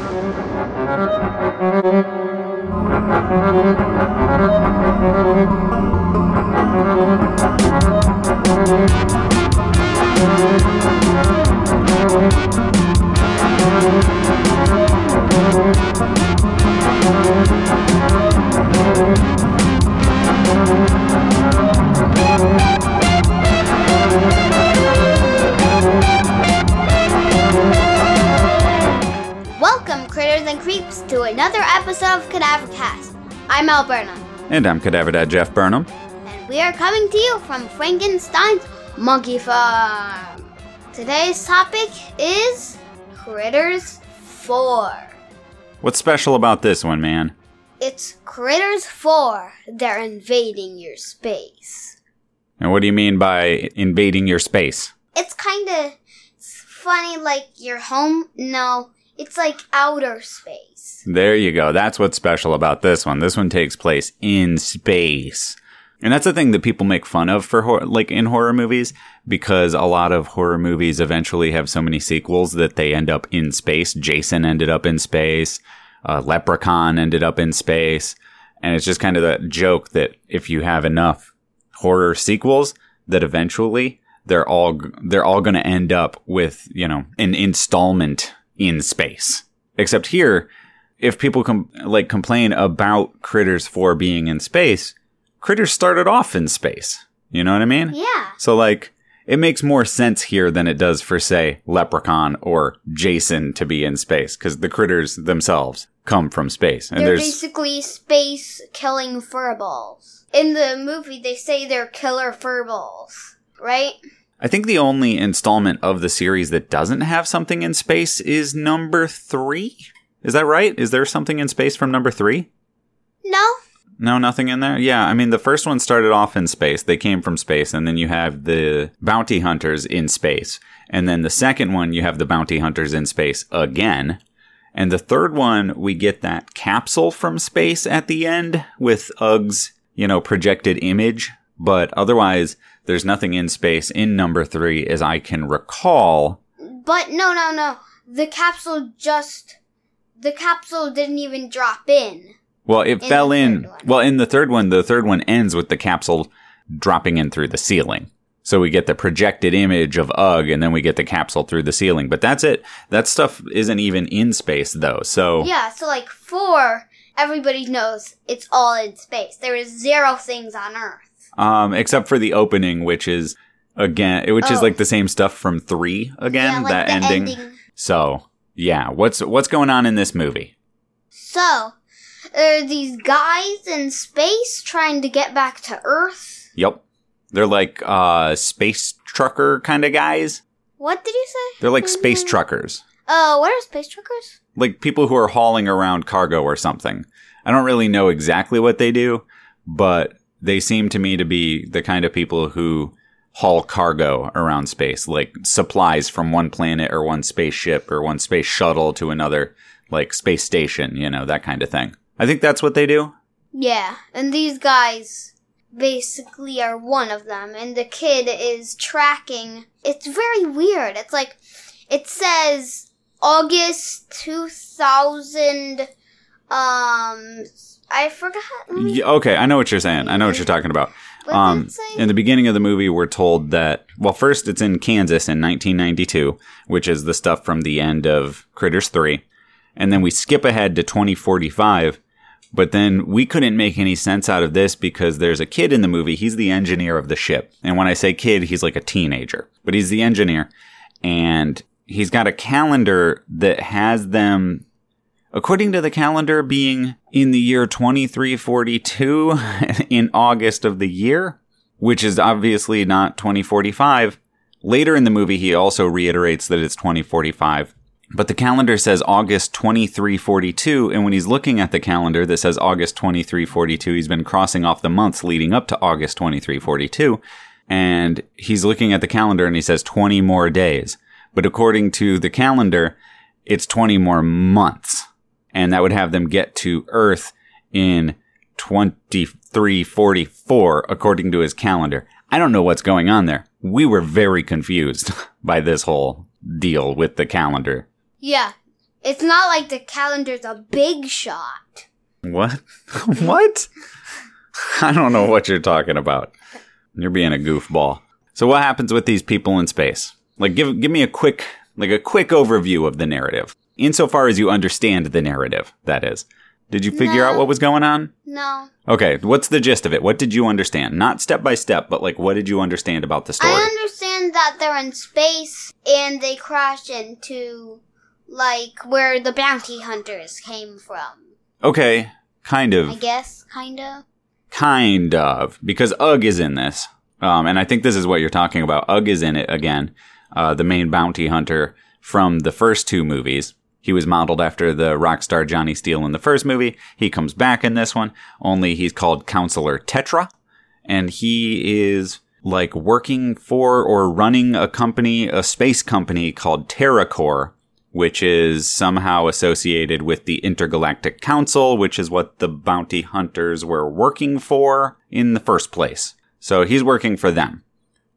Thank you. Episode of Cadavercast. I'm Al Burnham, And I'm Cadaver Dad Jeff Burnham. and we are coming to you from Frankenstein's Monkey Farm. Today's topic is Critters 4. What's special about this one, man? It's Critters 4. They're invading your space. And what do you mean by invading your space? It's kind of funny, like your home. No, it's like outer space. There you go. That's what's special about this one. This one takes place in space. And that's the thing that people make fun of for like in horror movies because a lot of horror movies eventually have so many sequels that they end up in space. Jason ended up in space. Uh, Leprechaun ended up in space. And it's just kind of the joke that if you have enough horror sequels that eventually they're all they're all going to end up with, you know, an installment in space. Except here, if people com- like complain about Critters 4 being in space, Critters started off in space. You know what I mean? Yeah. So like it makes more sense here than it does for say Leprechaun or Jason to be in space cuz the critters themselves come from space. And They're there's basically space killing furballs. In the movie, they say they're killer furballs, right? I think the only installment of the series that doesn't have something in space is number 3. Is that right? Is there something in space from number 3? No? No, nothing in there? Yeah, I mean, the first one started off in space. They came from space, and then you have the bounty hunters in space. And then the second one, you have the bounty hunters in space again. And the third one, we get that capsule from space at the end with Ugg's, you know, projected image. But otherwise, there's nothing in space in number three, as I can recall. But no, no, no. The capsule just. The capsule didn't even drop in. Well, it the fell in. one. Well, in the third one, the third one ends with the capsule dropping in through the ceiling. So we get the projected image of Ugg, and then we get the capsule through the ceiling. But that's it. That stuff isn't even in space, though. So Yeah, so like four, everybody knows it's all in space. There is zero things on Earth. Um, except for the opening, which is again, which is Oh. like the same stuff from three again. yeah, like that ending. ending. So yeah, what's what's going on in this movie? So, there are these guys in space trying to get back to Earth. Yep, they're like uh, space trucker kind of guys. What did you say? They're like space Mhm. truckers. Uh, what are space truckers? like people who are hauling around cargo or something. I don't really know exactly what they do, but they seem to me to be the kind of people who haul cargo around space, like supplies from one planet or one spaceship or one space shuttle to another, like space station, you know, that kind of thing. I think that's what they do. Yeah, and these guys basically are one of them, and the kid is tracking. It's very weird. It's like, it says August 2000, um, I forgot. Yeah, okay, I know what you're saying. I know what you're talking about. Um, in the beginning of the movie, we're told that, well, first it's in Kansas in 1992, which is the stuff from the end of Critters 3. And then we skip ahead to 2045. But then we couldn't make any sense out of this because there's a kid in the movie. He's the engineer of the ship. And when I say kid, he's like a teenager, but he's the engineer. And he's got a calendar that has them According to the calendar, being in the year 2342 in August of the year, which is obviously not 2045. Later in the movie, he also reiterates that it's 2045. But the calendar says August 2342, and when he's looking at the calendar that says August 2342, he's been crossing off the months leading up to August 2342, and he's looking at the calendar and he says 20 more days. But according to the calendar, it's 20 more months and that would have them get to Earth in 2344 according to his calendar. I don't know what's going on there. We were very confused by this whole deal with the calendar. Yeah. It's not like the calendar's a big shot. What? what? I don't know what you're talking about. You're being a goofball. So what happens with these people in space? Like give give me a quick like a quick overview of the narrative. Insofar as you understand the narrative, that is. Did you figure No. out what was going on? No. Okay, what's the gist of it? What did you understand? Not step by step, but like what did you understand about the story? I understand that they're in space and they crash into like where the bounty hunters came from. okay, kind of. I guess, kind of. Kind of. Because Ugg is in this. Um, and I think this is what you're talking about. Ugg is in it again. Uh, the main bounty hunter from the first two movies. He was modeled after the rock star Johnny Steele in the first movie. He comes back in this one, only he's called Counselor Tetra. And he is like working for or running a company, a space company called TerraCore, which is somehow associated with the Intergalactic Council, which is what the bounty hunters were working for in the first place. So he's working for them.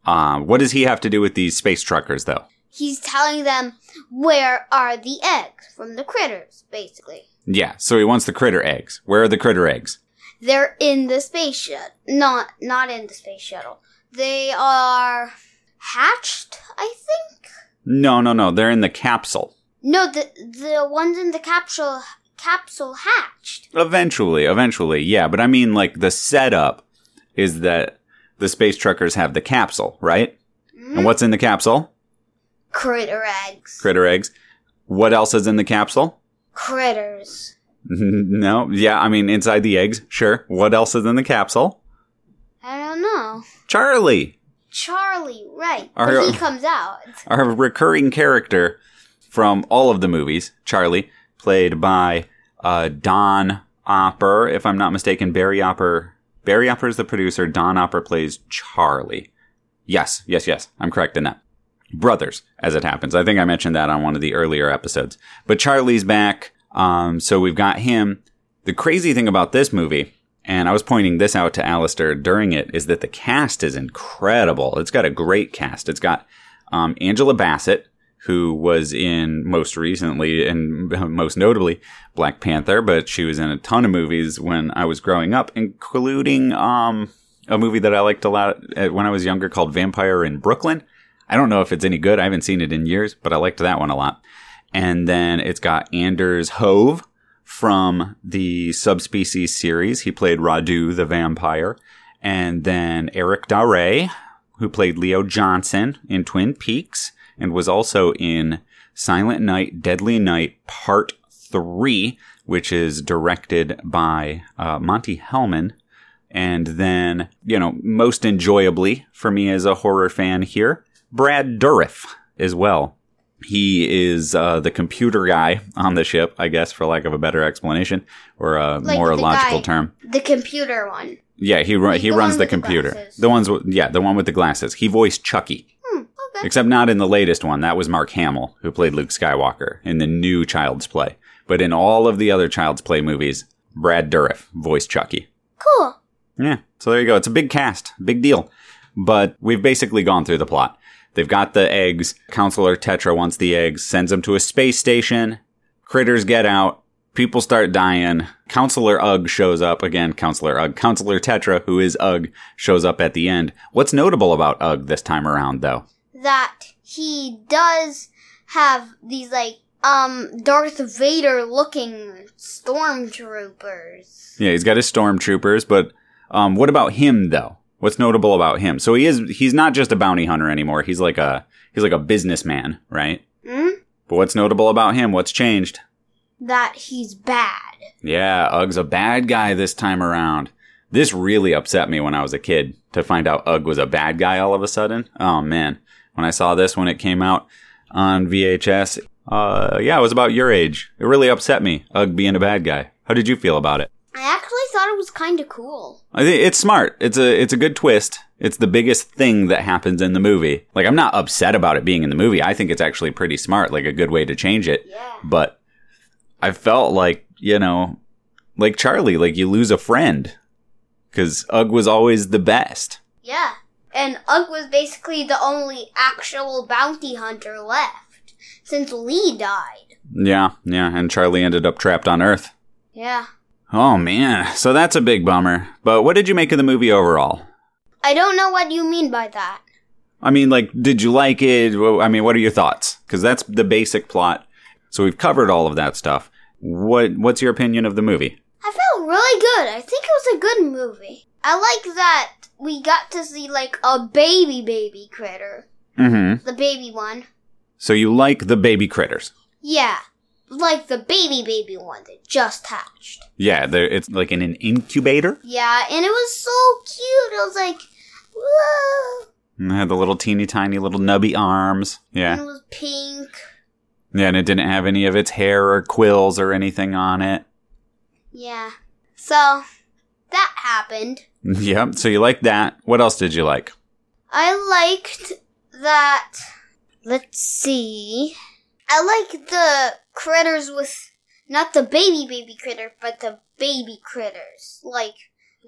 Uh, what does he have to do with these space truckers, though? He's telling them where are the eggs from the critters, basically. Yeah, so he wants the critter eggs. Where are the critter eggs? They're in the space shuttle. Not not in the space shuttle. They are hatched, I think. No, no, no. They're in the capsule. No, the the ones in the capsule capsule hatched. Eventually, eventually, yeah. But I mean, like, the setup is that the space truckers have the capsule, right? And mm-hmm. what's in the capsule? Critter eggs. Critter eggs. What else is in the capsule? Critters. no, yeah, I mean, inside the eggs, sure. What else is in the capsule? I don't know. Charlie, Charlie, right. Are- but he comes out. our recurring character from all of the movies, Charlie, played by uh, Don Opper, if I'm not mistaken. Barry Opper. Barry Opper is the producer. Don Opper plays Charlie. Yes, yes, yes. I'm correct in that. Brothers, as it happens. I think I mentioned that on one of the earlier episodes. But Charlie's back. Um, so we've got him. The crazy thing about this movie, and I was pointing this out to Alistair during it, is that the cast is incredible. It's got a great cast. It's got um, Angela Bassett, who was in most recently and most notably Black Panther, but she was in a ton of movies when I was growing up, including um, a movie that I liked a lot uh, when I was younger called Vampire in Brooklyn. I don't know if it's any good. I haven't seen it in years, but I liked that one a lot. And then it's got Anders Hove from the Subspecies series. He played Radu the vampire. And then Eric Da Re, who played Leo Johnson in Twin Peaks and was also in Silent Night, Deadly Night Part 3, which is directed by uh, Monte Hellman. And then, you know, most enjoyably for me as a horror fan here, Brad Dourif as well. He is uh, the computer guy on the ship, I guess, for lack of a better explanation or a Like more logical guy- term. The computer one. Yeah, he Like he the runs the with the computer. The ones, with, yeah, the one with the glasses. He voiced Chucky, Hmm, okay. except not in the latest one. That was Mark Hamill, who played Luke Skywalker in the new Child's Play. But in all of the other Child's Play movies, Brad Dourif voiced Chucky. Cool. Yeah, so there you go. It's a big cast, big deal. But we've basically gone through the plot. They've got the eggs. Counselor Tetra wants the eggs, sends them to a space station. Critters get out. People start dying. Counselor Ugg shows up again. Counselor Ugg. Counselor Tetra, who is Ugg, shows up at the end. What's notable about Ugg this time around, though? That he does have these like um Darth Vader looking stormtroopers. Yeah, he's got his stormtroopers, but um, what about him though? What's notable about him? So he is he's not just a bounty hunter anymore. He's like a he's like a businessman, right? Hmm? But what's notable about him? What's changed? That he's bad. Yeah, Ugg's a bad guy this time around. This really upset me when I was a kid to find out Ugg was a bad guy all of a sudden. Oh man, when I saw this when it came out on VHS, uh, yeah, it was about your age. It really upset me, Ugg being a bad guy. How did you feel about it? I actually thought it was kind of cool. I think it's smart. It's a it's a good twist. It's the biggest thing that happens in the movie. Like I'm not upset about it being in the movie. I think it's actually pretty smart, like a good way to change it. Yeah. But I felt like, you know, like Charlie, like you lose a friend cuz Ugg was always the best. Yeah. And Ugg was basically the only actual bounty hunter left. since Lee died. Yeah, yeah, and Charlie ended up trapped on Earth. Yeah. Oh man, so that's a big bummer. But what did you make of the movie overall? I don't know what you mean by that. I mean, like, did you like it? I mean, what are your thoughts? Because that's the basic plot. So we've covered all of that stuff. What What's your opinion of the movie? I felt really good. I think it was a good movie. I like that we got to see like a baby baby critter. Mm-hmm. The baby one. So you like the baby critters? Yeah. Like the baby baby one that just hatched. Yeah, it's like in an incubator. Yeah, and it was so cute. I was like, whoa. And it had the little teeny tiny little nubby arms. Yeah. And Yeah, it was pink. yeah, and it didn't have any of its hair or quills or anything on it. Yeah. So, that happened. Yep. So you like that. What else did you like? I liked that. Let's see. I like the critters with not the baby baby critter, but the baby critters, like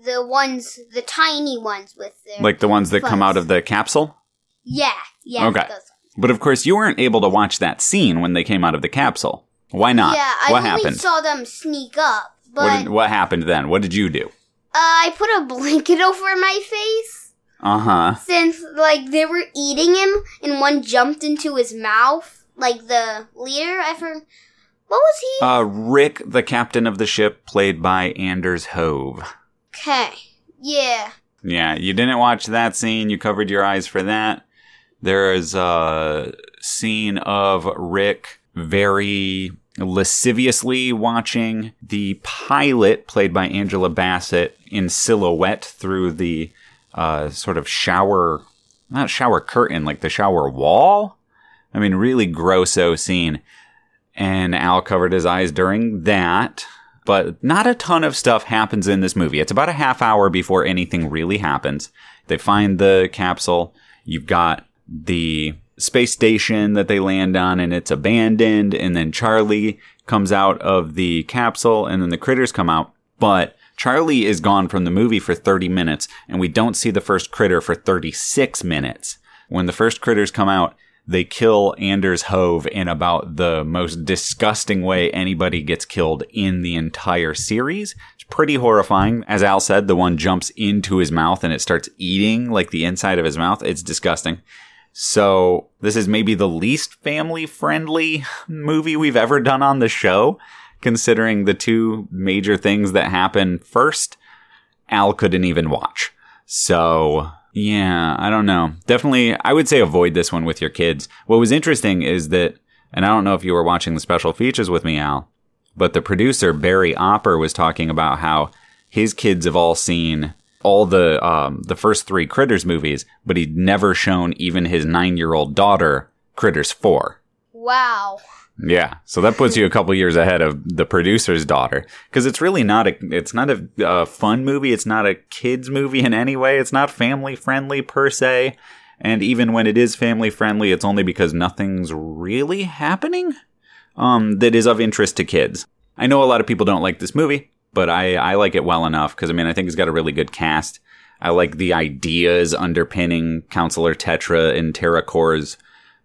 the ones, the tiny ones with their Like the ones that come out of the capsule? yeah, yeah. Okay. those ones. But of course, you weren't able to watch that scene when they came out of the capsule. Why not? Yeah, I what only happened? saw them sneak up, but what, did, what happened then? What did you do? uh, I put a blanket over my face Uh huh. since like they were eating him, and one jumped into his mouth, like the leader. I for what was he? Uh, Rick, the captain of the ship, played by Anders Hove. Okay. Yeah. Yeah, you didn't watch that scene. You covered your eyes for that. There is a scene of Rick very lasciviously watching the pilot, played by Angela Bassett, in silhouette through the uh, sort of shower, not shower curtain, like the shower wall. I mean, really grosso scene. And Al covered his eyes during that but not a ton of stuff happens in this movie. It's about a half hour before anything really happens. They find the capsule. You've got the space station that they land on and it's abandoned. And then Charlie comes out of the capsule and then the critters come out. But Charlie is gone from the movie for 30 minutes and we don't see the first critter for 36 minutes. When the first critters come out, they kill Anders Hove in about the most disgusting way anybody gets killed in the entire series. It's pretty horrifying. As Al said, the one jumps into his mouth and it starts eating like the inside of his mouth. It's disgusting. So this is maybe the least family friendly movie we've ever done on the show, considering the two major things that happen first. Al couldn't even watch. So yeah, I don't know. Definitely, I would say avoid this one with your kids. What was interesting is that, and I don't know if you were watching the special features with me, Al, but the producer, Barry Opper, was talking about how his kids have all seen all the um, the first three Critters movies, but he'd never shown even his nine year old daughter Critters 4. Wow. Yeah, so that puts you a couple years ahead of the producer's daughter because it's really not a it's not a, uh fun movie. It's not a kids movie in any way. It's not family friendly per se. And even when it is family friendly, it's only because nothing's really happening um, that is of interest to kids. I know a lot of people don't like this movie, but I, I like it well enough because I mean I think it's got a really good cast. I like the ideas underpinning Counselor Tetra and Terra Core's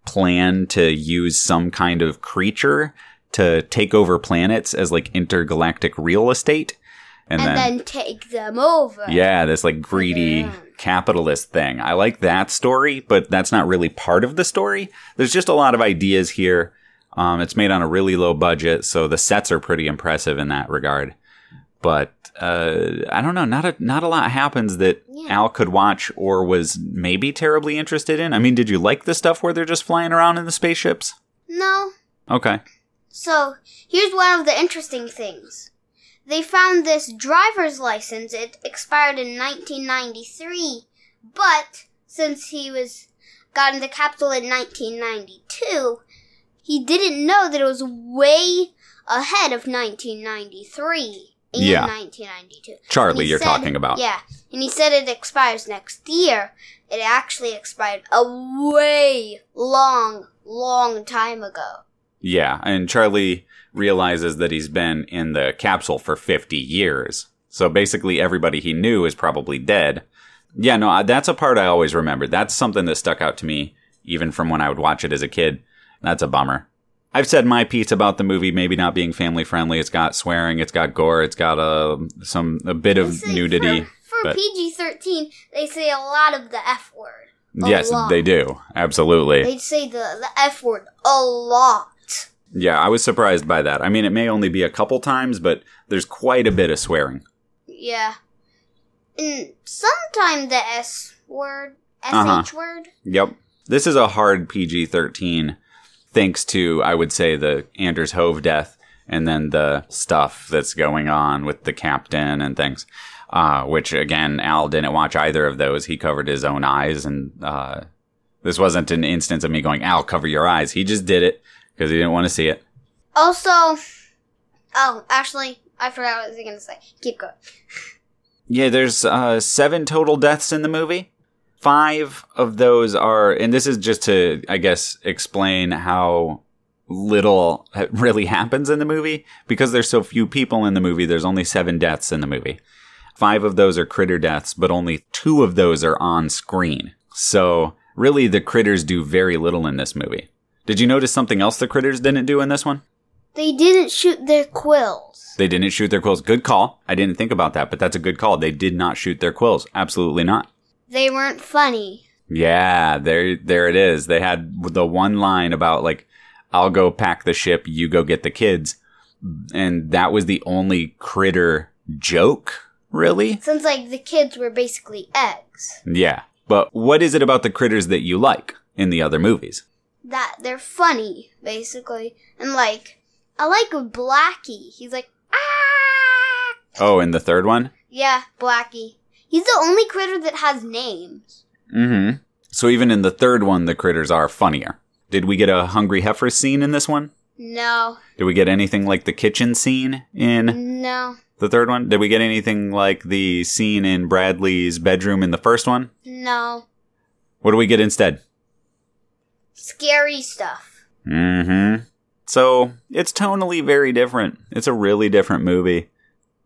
plan to use some kind of creature to take over planets as like intergalactic real estate. And, And, then, then, take them over. yeah, this like greedy Yeah. capitalist thing. I like that story, but that's not really part of the story. There's just a lot of ideas here. Um, it's made on a really low budget, so the sets are pretty impressive in that regard. But uh, I don't know, not a not a lot happens that Yeah. Al could watch or was maybe terribly interested in. I mean, did you like the stuff where they're just flying around in the spaceships? No. Okay. So, here's one of the interesting things. They found this driver's license. It expired in 1993, but since he was got in the capsule in 1992, he didn't know that it was way ahead of 1993 and Yeah. 1992. Charlie, you're said- talking about. Yeah, and he said it expires next year. It actually expired a way long, long time ago. Yeah, and Charlie realizes that he's been in the capsule for 50 years. So basically, everybody he knew is probably dead. Yeah, no, that's a part I always remembered. That's something that stuck out to me, even from when I would watch it as a kid. That's a bummer. I've said my piece about the movie maybe not being family friendly. It's got swearing, it's got gore, it's got a some a bit of nudity. For, for PG 13, they say a lot of the F word. a yes, lot. they do. Absolutely. They say the, the F word a lot. Yeah, I was surprised by that. I mean, it may only be a couple times, but there's quite a bit of swearing. Yeah. And sometimes the S word, SH Uh-huh. word. Yep. This is a hard PG 13 thanks to, I would say, the Anders Hove death and then the stuff that's going on with the captain and things. Uh, which again, Al didn't watch either of those. He covered his own eyes and, uh, this wasn't an instance of me going, Al, cover your eyes. He just did it because he didn't want to see it. Also, oh, actually, I forgot what I was going to say. Keep going. Yeah, there's uh, seven total deaths in the movie. Five of those are, and this is just to, I guess, explain how little really happens in the movie. Because there's so few people in the movie, there's only seven deaths in the movie. Five of those are critter deaths, but only two of those are on screen. So, really, the critters do very little in this movie. Did you notice something else the critters didn't do in this one? They didn't shoot their quills. They didn't shoot their quills. Good call. I didn't think about that, but that's a good call. They did not shoot their quills. Absolutely not. They weren't funny. Yeah, there there it is. They had the one line about like I'll go pack the ship, you go get the kids. And that was the only critter joke, really? Since, like, the kids were basically eggs. Yeah. But what is it about the critters that you like in the other movies? That they're funny, basically. And, like, I like Blackie. He's like, ah! Oh, in the third one? Yeah, Blackie. He's the only critter that has names. Mm hmm. So even in the third one the critters are funnier. Did we get a hungry heifer scene in this one? No. Did we get anything like the kitchen scene in No. the third one? Did we get anything like the scene in Bradley's bedroom in the first one? No. What do we get instead? Scary stuff. Mm-hmm. So it's tonally very different. It's a really different movie.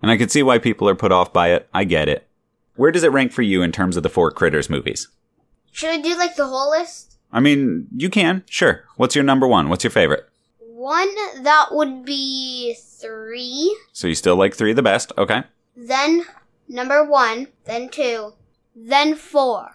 And I can see why people are put off by it. I get it. Where does it rank for you in terms of the four Critters movies? Should I do, like, the whole list? I mean, you can, sure. What's your number one? What's your favorite? One, that would be three. So you still like three the best, okay? Then number one. Then two. Then four.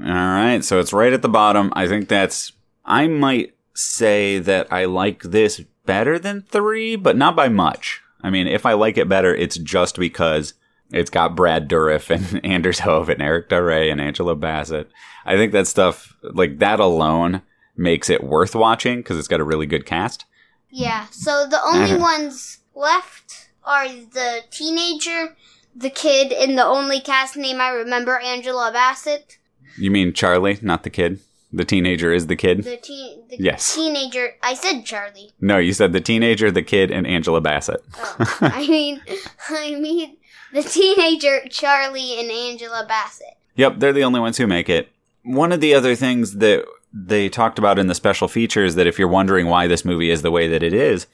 All right, so it's right at the bottom. I think that's. I might say that I like this better than three, but not by much. I mean, if I like it better, it's just because it's got Brad Dourif and Anders Hove and Eric Da Re and Angela Bassett. I think that stuff, like that alone, makes it worth watching because it's got a really good cast. Yeah, so the only Uh-huh. ones left are the teenager, the kid, and the only cast name I remember, Angela Bassett. You mean Charlie, not the kid? The teenager is the kid? The teen, the Yes. teenager. I said Charlie. No, you said the teenager, the kid, and Angela Bassett. Oh, I mean, I mean the teenager, Charlie, and Angela Bassett. Yep, they're the only ones who make it. One of the other things that they talked about in the special features that if you're wondering why this movie is the way that it is,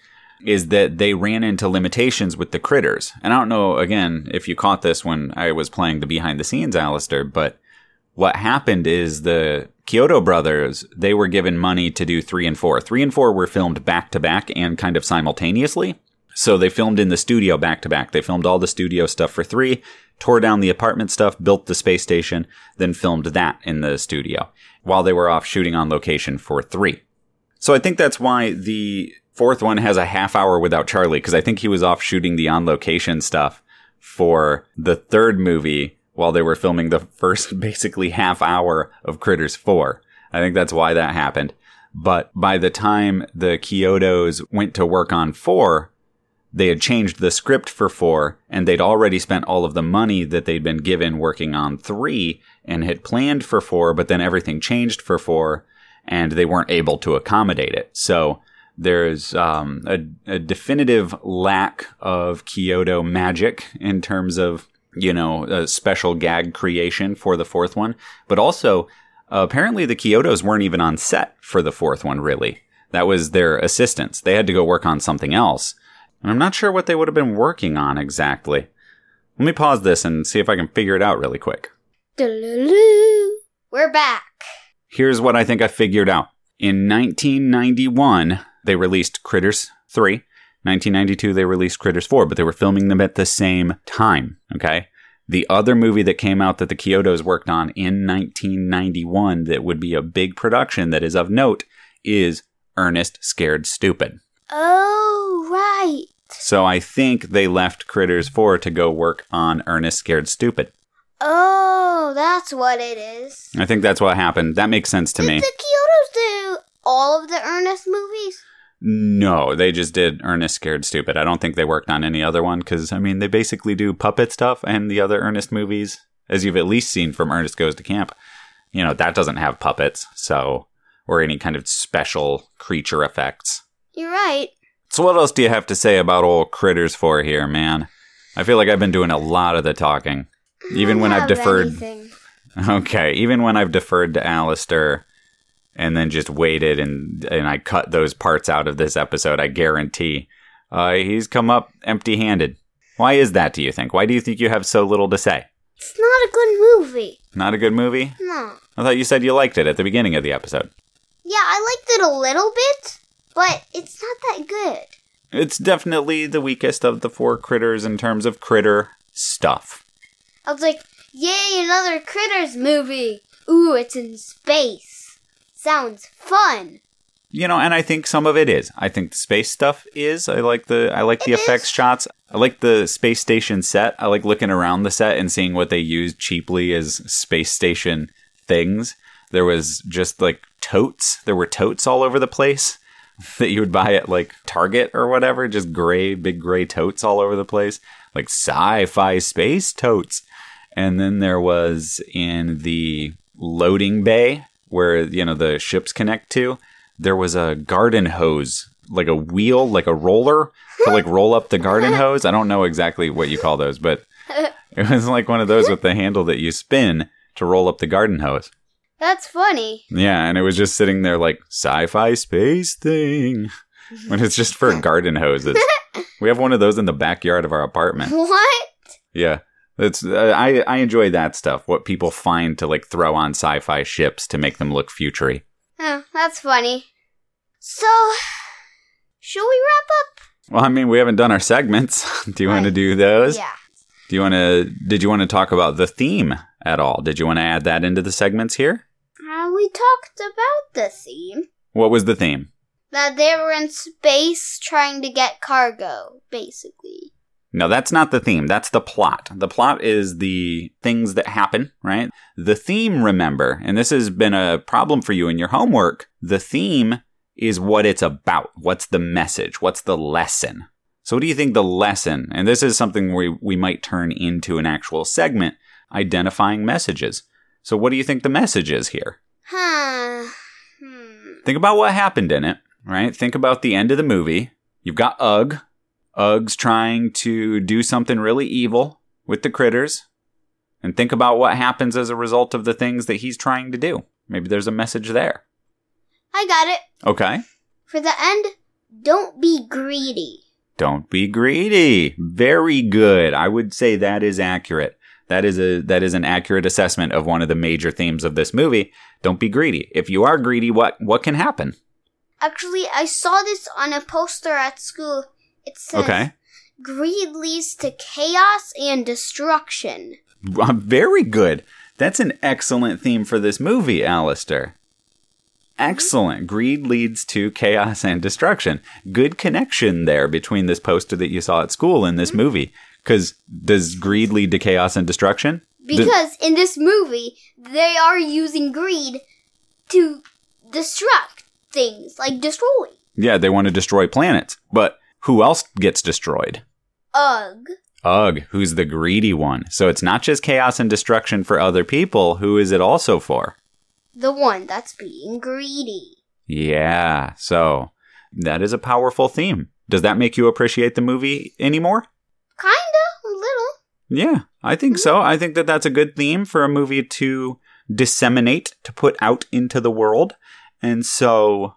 is that they ran into limitations with the critters. And I don't know, again, if you caught this when I was playing the behind the scenes Alistair, but what happened is the Chiodo brothers, they were given money to do three and four. Three and four were filmed back to back and kind of simultaneously. So they filmed in the studio back to back. They filmed all the studio stuff for three, tore down the apartment stuff, built the space station, then filmed that in the studio while they were off shooting on location for three. So I think that's why the fourth one has a half hour without Charlie, because I think he was off shooting the on location stuff for the third movie while they were filming the first basically half hour of Critters 4. I think that's why that happened. But by the time the Chiodos went to work on 4, they had changed the script for 4 and they'd already spent all of the money that they'd been given working on 3 and had planned for 4, but then everything changed for 4 and they weren't able to accommodate it. So there's um, a, a definitive lack of Chiodo magic in terms of you know a special gag creation for the fourth one, but also apparently the Chiodos weren't even on set for the fourth one. Really, that was their assistants. They had to go work on something else, and I'm not sure what they would have been working on exactly. Let me pause this and see if I can figure it out really quick. Doo-doo-doo. We're back. Here's what I think I figured out. In 1991, they released Critters 3. 1992, they released Critters 4, but they were filming them at the same time. Okay. The other movie that came out that the Chiodos worked on in 1991 that would be a big production that is of note is Ernest Scared Stupid. Oh, right. So I think they left Critters 4 to go work on Ernest Scared Stupid. Oh, that's what it is. I think that's what happened. That makes sense to me. Did me. the Chiodos do all of the Ernest movies? No, they just did Ernest Scared Stupid. I don't think they worked on any other one because, I mean, they basically do puppet stuff and the other Ernest movies, as you've at least seen from Ernest Goes to Camp. You know, that doesn't have puppets, so, or any kind of special creature effects. You're right. So, what else do you have to say about old Critters 4 here, man? I feel like I've been doing a lot of the talking. Even when I've deferred. anything. Okay, even when I've deferred to Alistair and then just waited and and I cut those parts out of this episode, I guarantee uh, he's come up empty-handed. Why is that? Do you think? Why do you think you have so little to say? It's not a good movie. Not a good movie. No. I thought you said you liked it at the beginning of the episode. Yeah, I liked it a little bit, but it's not that good. It's definitely the weakest of the four critters in terms of critter stuff. I was like, yay, another Critters movie. Ooh, it's in space. Sounds fun. You know, and I think some of it is. I think the space stuff is. I like the I like the It effects is. shots. I like the space station set. I like looking around the set and seeing what they used cheaply as space station things. There was just like totes. There were totes all over the place that you would buy at like Target or whatever, just gray big gray totes all over the place, like sci-fi space totes. And then there was in the loading bay where you know the ships connect to, there was a garden hose, like a wheel, like a roller to like roll up the garden hose. I don't know exactly what you call those, but it was like one of those with the handle that you spin to roll up the garden hose. That's funny. Yeah, and it was just sitting there like sci-fi space thing. When it's just for garden hoses. We have one of those in the backyard of our apartment. What? Yeah. It's uh, I I enjoy that stuff. What people find to like throw on sci-fi ships to make them look futury. Oh, that's funny. So, should we wrap up? Well, I mean, we haven't done our segments. do you want to do those? Yeah. Do you want to did you want to talk about the theme at all? Did you want to add that into the segments here? We talked about the theme. What was the theme? That they were in space trying to get cargo, basically. No, that's not the theme. That's the plot. The plot is the things that happen, right? The theme, remember, and this has been a problem for you in your homework. The theme is what it's about. What's the message? What's the lesson? So, what do you think the lesson, and this is something we, we might turn into an actual segment, identifying messages. So, what do you think the message is here? Huh. Hmm. Think about what happened in it, right? Think about the end of the movie. You've got Ugg. Ugg's trying to do something really evil with the critters. And think about what happens as a result of the things that he's trying to do. Maybe there's a message there. I got it. Okay. For the end, don't be greedy. Don't be greedy. Very good. I would say that is accurate. That is a that is an accurate assessment of one of the major themes of this movie. Don't be greedy. If you are greedy, what what can happen? Actually, I saw this on a poster at school. It says, Okay. Greed leads to chaos and destruction. Uh, Very good. That's an excellent theme for this movie, Alistair. Excellent. Greed leads to chaos and destruction. Good connection there between this poster that you saw at school and this movie. Because does greed lead to chaos and destruction? Because in this movie, they are using greed to destruct things, like destroy. Yeah, they want to destroy planets. But who else gets destroyed? Ugh. Ugh, who's the greedy one? So it's not just chaos and destruction for other people. Who is it also for? The one that's being greedy. Yeah, so that is a powerful theme. Does that make you appreciate the movie anymore? Kinda, a little. Yeah, I think so. I think that that's a good theme for a movie to disseminate, to put out into the world. And so,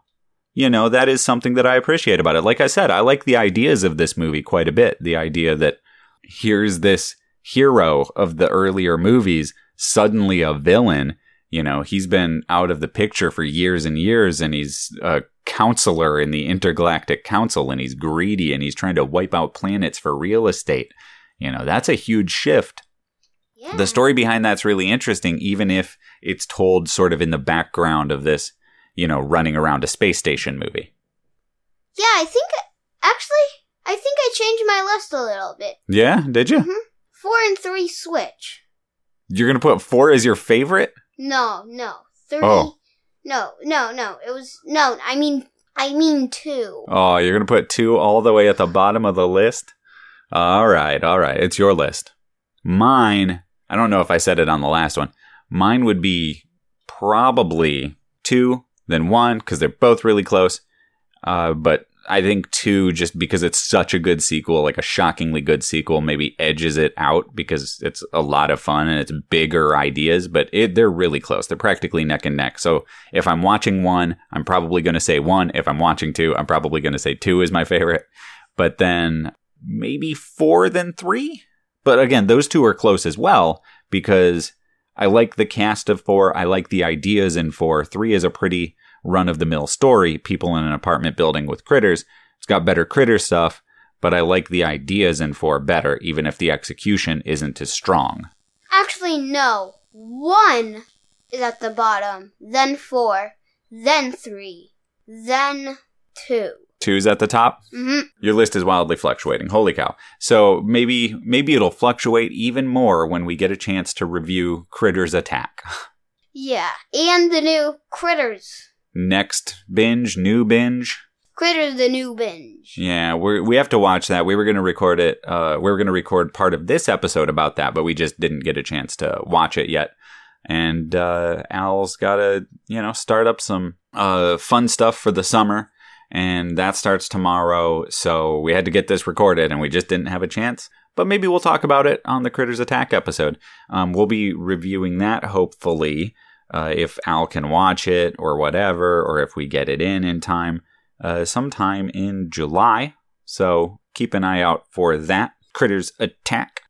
you know, that is something that I appreciate about it. Like I said, I like the ideas of this movie quite a bit. The idea that here's this hero of the earlier movies, suddenly a villain, You know, he's been out of the picture for years and years, and he's a counselor in the Intergalactic Council, and he's greedy and he's trying to wipe out planets for real estate. You know, that's a huge shift. Yeah. The story behind that's really interesting, even if it's told sort of in the background of this, you know, running around a space station movie. Yeah, I think actually, I think I changed my list a little bit. Yeah, did you? Mhm. Four and three switch. You're gonna put four as your favorite? No, no, three. Oh. No, no, no. It was no. I mean, I mean two. Oh, you're gonna put two all the way at the bottom of the list? All right, all right. It's your list. Mine, I don't know if I said it on the last one. Mine would be probably two, then one, because they're both really close. Uh, but I think two, just because it's such a good sequel, like a shockingly good sequel, maybe edges it out because it's a lot of fun and it's bigger ideas, but it, they're really close. They're practically neck and neck. So if I'm watching one, I'm probably going to say one. If I'm watching two, I'm probably going to say two is my favorite. But then maybe four, than three. But again, those two are close as well because I like the cast of four. I like the ideas in four. Three is a pretty run of the mill story. People in an apartment building with critters. It's got better critter stuff, but I like the ideas in four better, even if the execution isn't as strong. Actually, no. One is at the bottom, then four, then three, then two. Two's at the top. hmm Your list is wildly fluctuating. Holy cow. So maybe maybe it'll fluctuate even more when we get a chance to review Critters Attack. Yeah, and the new critters. Next binge, new binge. Critters, the new binge. Yeah, we we have to watch that. We were going to record it. Uh, we were going to record part of this episode about that, but we just didn't get a chance to watch it yet. And uh, Al's got to you know start up some uh, fun stuff for the summer, and that starts tomorrow. So we had to get this recorded, and we just didn't have a chance. But maybe we'll talk about it on the Critters Attack episode. Um, we'll be reviewing that hopefully uh, if Al can watch it or whatever, or if we get it in in time uh, sometime in July. So keep an eye out for that. Critters Attack.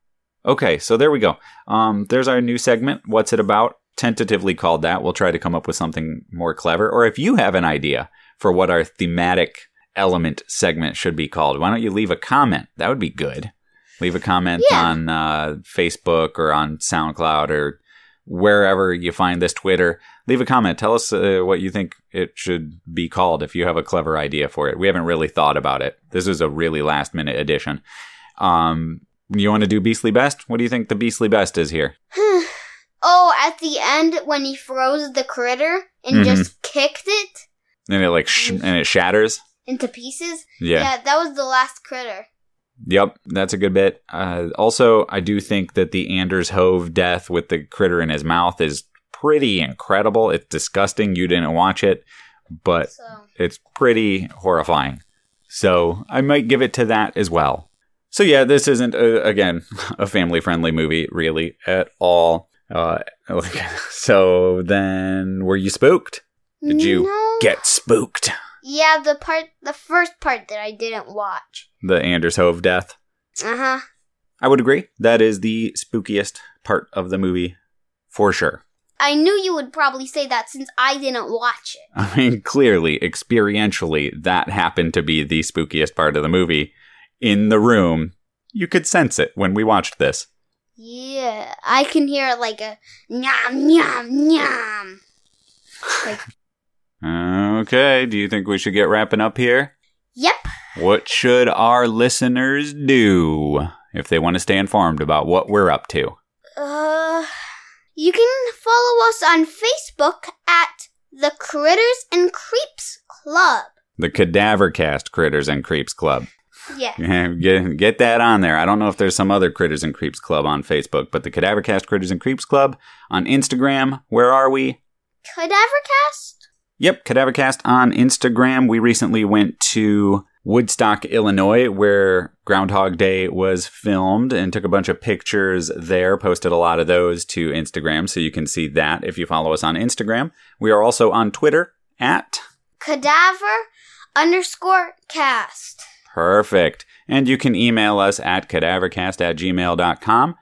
Okay, so there we go. Um, there's our new segment. What's it about? Tentatively called that. We'll try to come up with something more clever. Or if you have an idea for what our thematic element segment should be called, why don't you leave a comment? That would be good. Leave a comment Yeah. on uh, Facebook or on SoundCloud or wherever you find this Twitter. Leave a comment. Tell us uh, what you think it should be called if you have a clever idea for it. We haven't really thought about it. This is a really last minute addition. Um, you want to do Beastly Best? What do you think the Beastly Best is here? oh, at the end when he froze the critter and Mhm. just kicked it And it like sh- and it shatters. into pieces. Yeah. yeah, that was the last critter. Yep, that's a good bit. Uh, also, I do think that the Anders Hove death with the critter in his mouth is pretty incredible. It's disgusting. You didn't watch it, but So it's pretty horrifying. So I might give it to that as well. So yeah, this isn't a, again a family friendly movie really at all. Uh, so then, were you spooked? Did you No. Get spooked. Yeah, the part, the first part that I didn't watch. The Anders Hove death. Uh huh. I would agree. That is the spookiest part of the movie for sure. I knew you would probably say that since I didn't watch it. I mean, clearly, experientially, that happened to be the spookiest part of the movie. In the room, you could sense it when we watched this. Yeah, I can hear like a nyam nyam nyam. Like, Okay, do you think we should get wrapping up here? yep. What should our listeners do if they want to stay informed about what we're up to? Uh, you can follow us on Facebook at the Critters and Creeps Club. The Cadaver Cast Critters and Creeps Club. Yeah. get, get that on there. I don't know if there's some other Critters and Creeps Club on Facebook, but the Cadaver Cast Critters and Creeps Club on Instagram. Where are we? Cadavercast? Yep, Cadavercast on Instagram. We recently went to Woodstock, Illinois, where Groundhog Day was filmed and took a bunch of pictures there, posted a lot of those to Instagram, so you can see that if you follow us on Instagram. We are also on Twitter at Cadaver underscore cast. Perfect. And you can email us at cadavercast at gmail.com.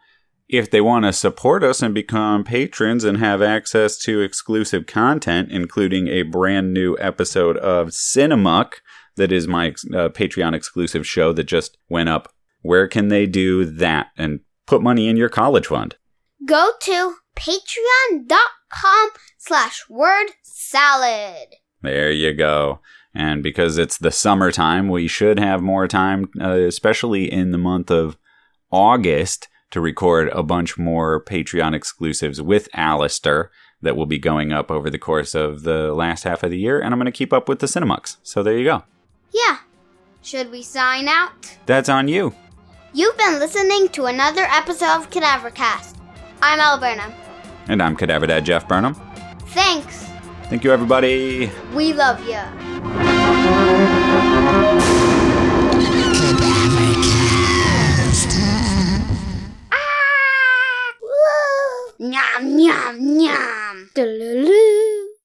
If they want to support us and become patrons and have access to exclusive content, including a brand new episode of Cinemuck, that is my uh, Patreon exclusive show that just went up, where can they do that and put money in your college fund? Go to patreon.com slash word salad. There you go. And because it's the summertime, we should have more time, uh, especially in the month of August, to record a bunch more Patreon exclusives with Alistair that will be going up over the course of the last half of the year. And I'm going to keep up with the Cinemux. So there you go. Yeah. Should we sign out? That's on you. You've been listening to another episode of Cadavercast. I'm Elle Burnham. And I'm Cadaver Dad Jeff Burnham. Thanks. Thank you, everybody. We love you. Nyam, nyam, nyam. Doo-doo-doo.